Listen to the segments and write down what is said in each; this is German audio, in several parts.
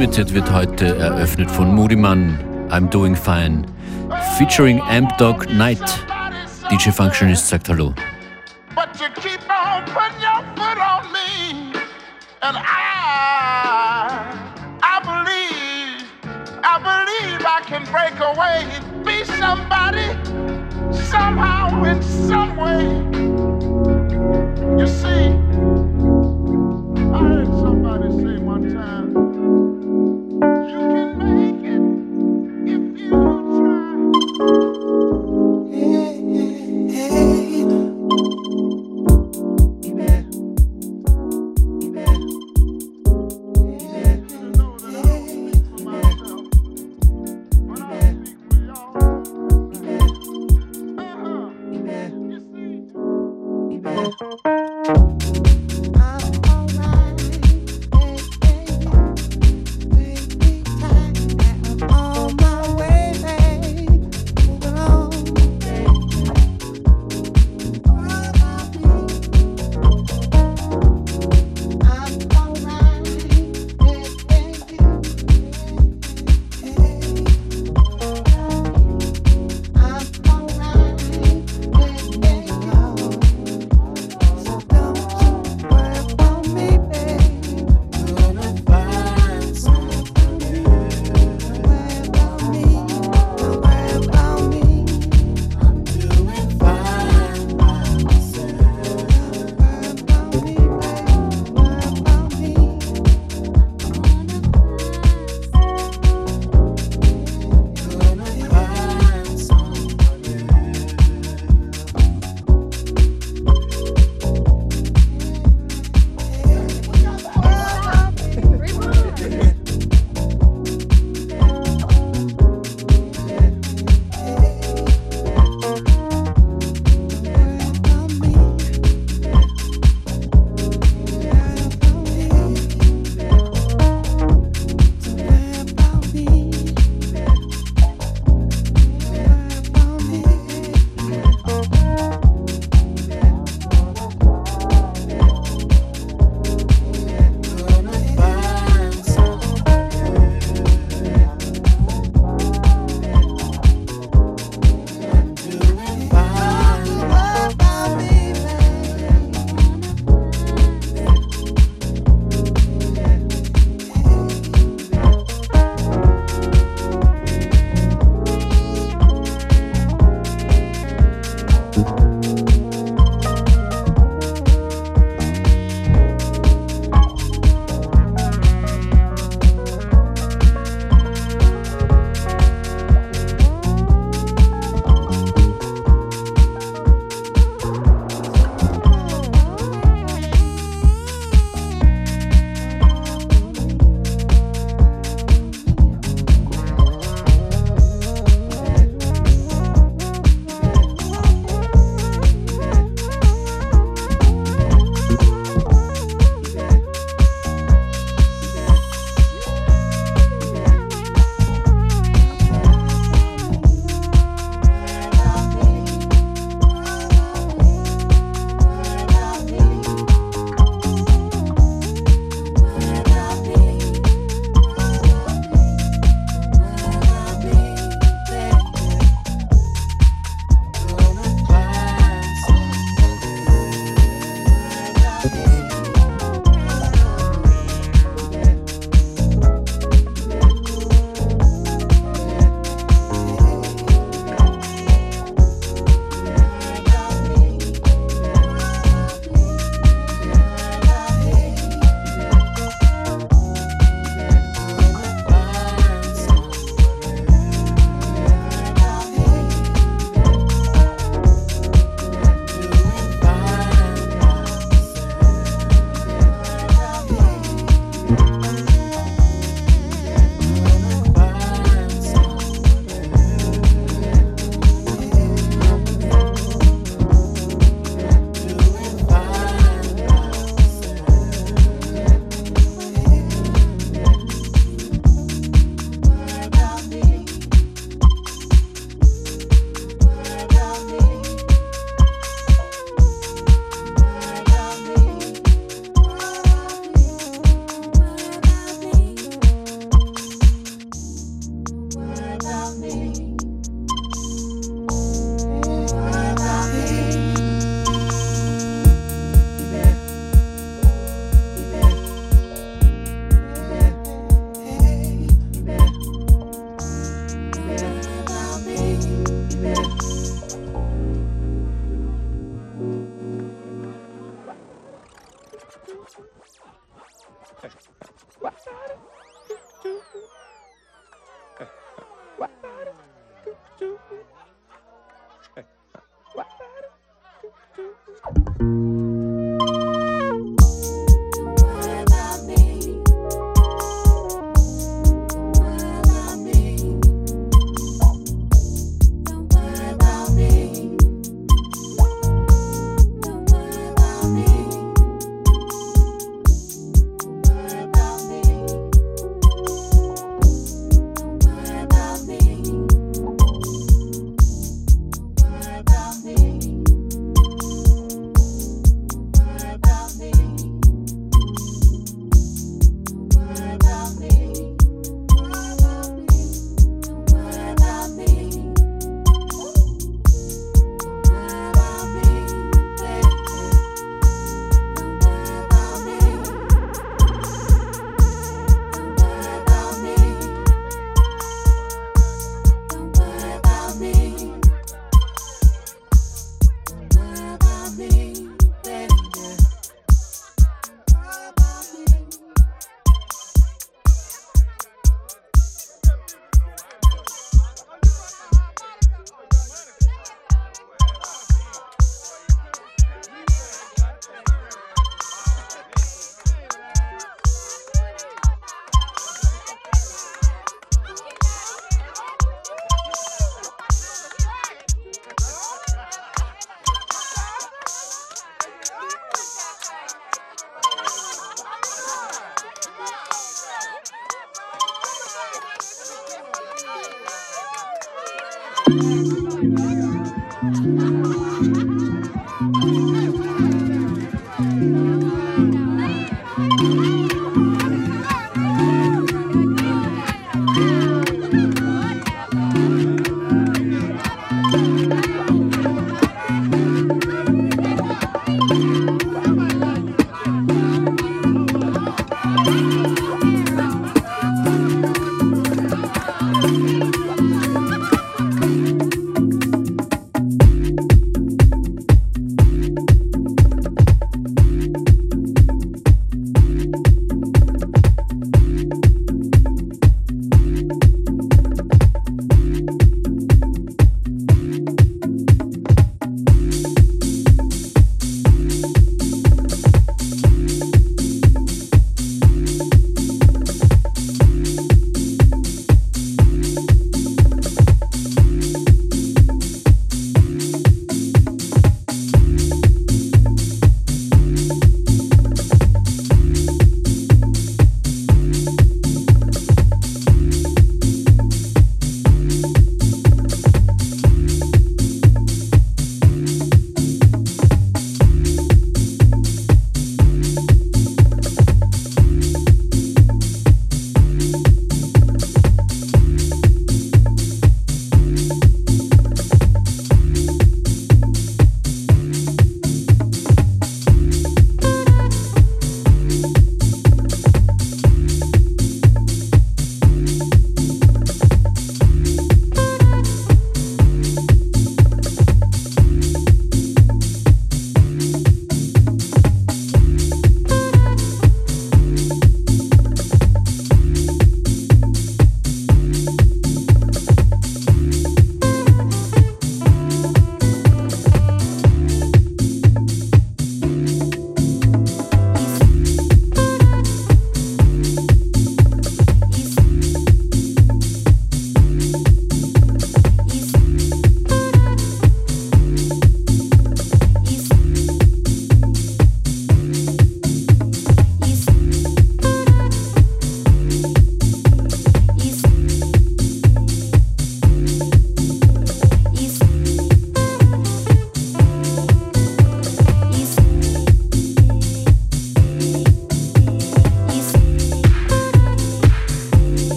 Limited wird heute eröffnet von Moodiman, I'm Doing Fine, featuring Amp Dog Knight. DJ Functionist sagt Hallo.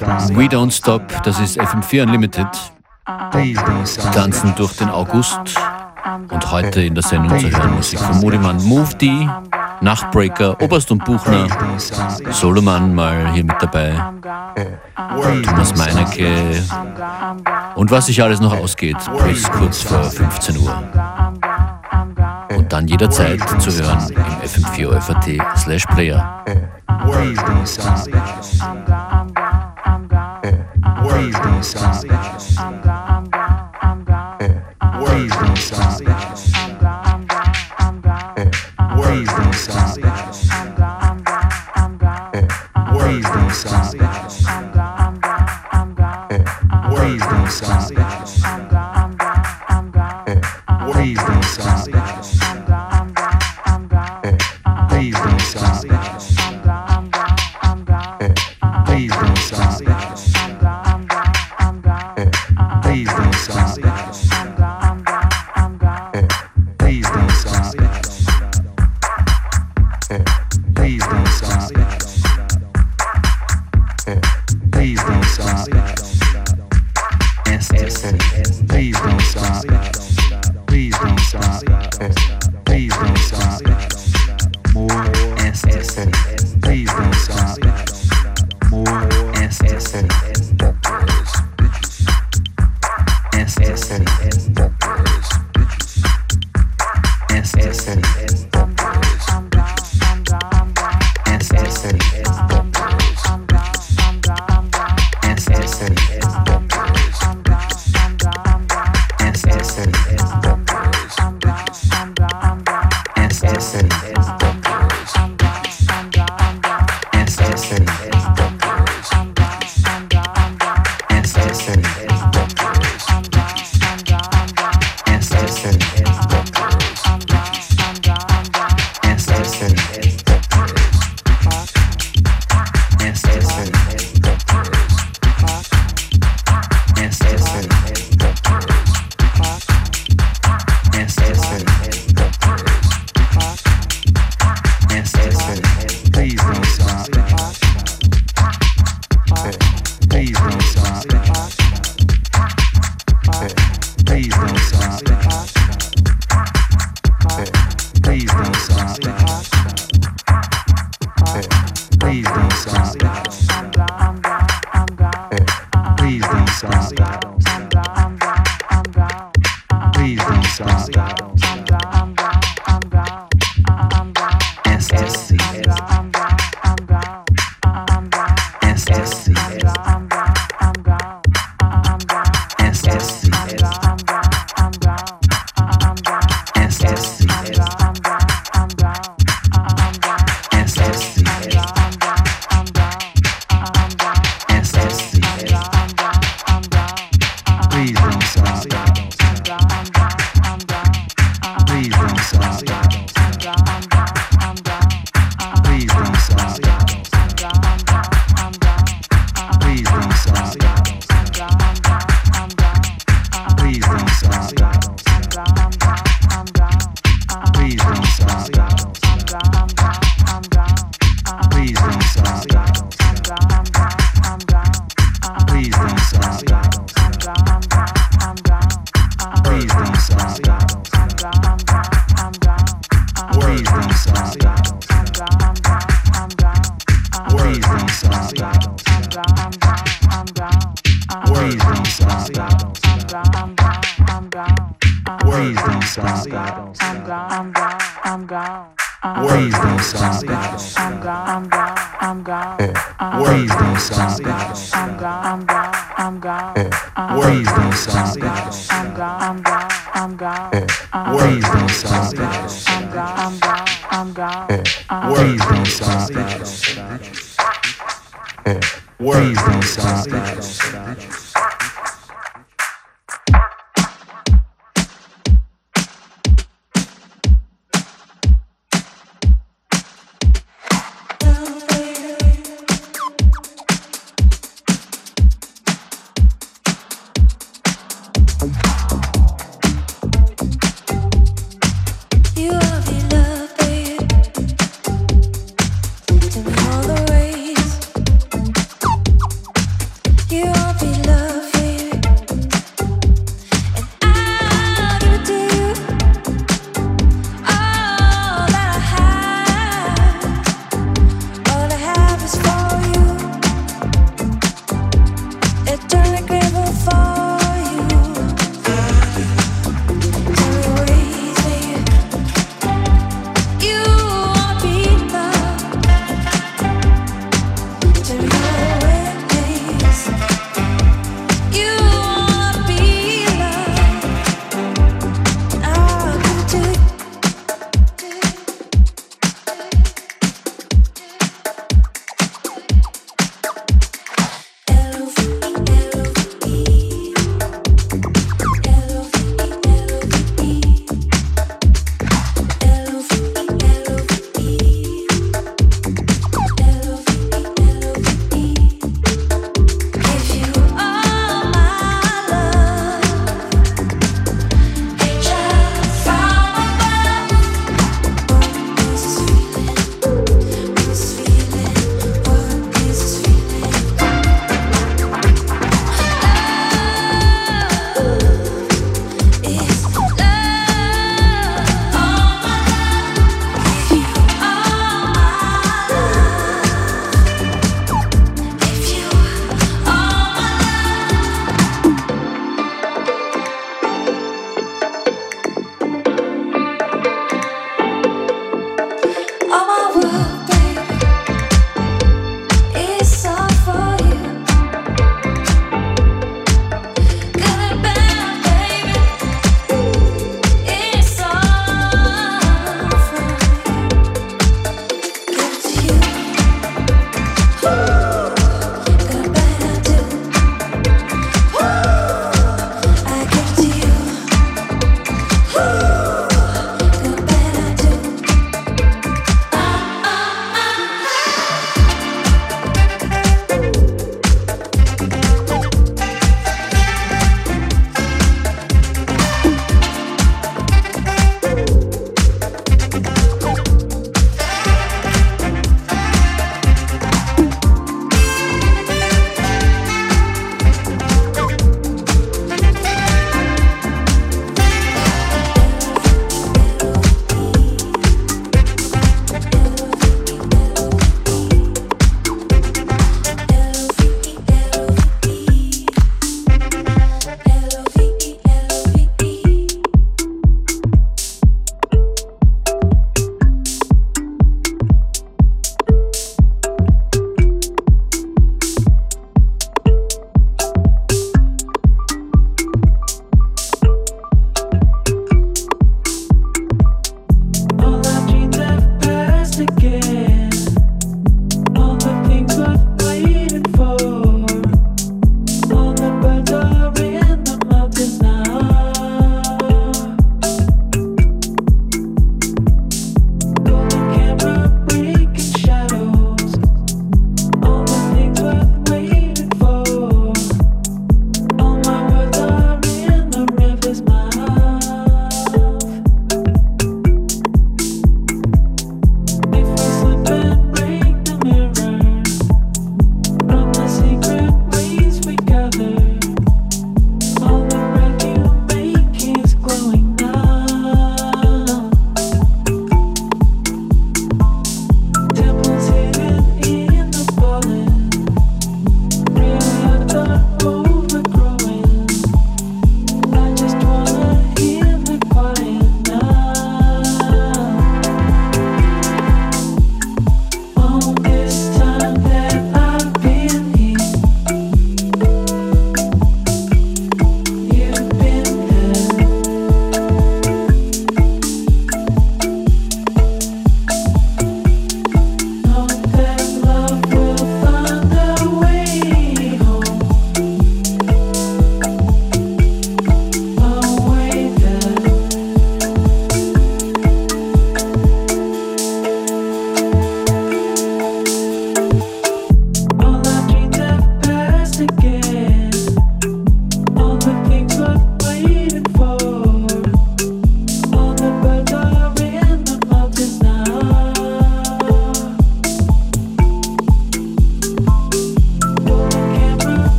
We Don't Stop, das ist FM4 Unlimited. Tanzen durch den August. Und heute in der Sendung zu hören Musik von Mudiman Move D, Nachtbreaker, Oberst und Buchner, Soloman mal hier mit dabei, Thomas Meinecke und was sich alles noch ausgeht, bis kurz vor 15 Uhr. Und dann jederzeit zu hören im FM4 FAT slash Player. Please don't stop. I'm gone. I'm gone. I'm gone. Please don't I'm gone. Please don't stop it. I'm gone. I'm gone. I'm gone. Please don't stop it. I'm gone. I'm gone. I'm gone. Please uh-uh. don't stop gone. Please don't stop it.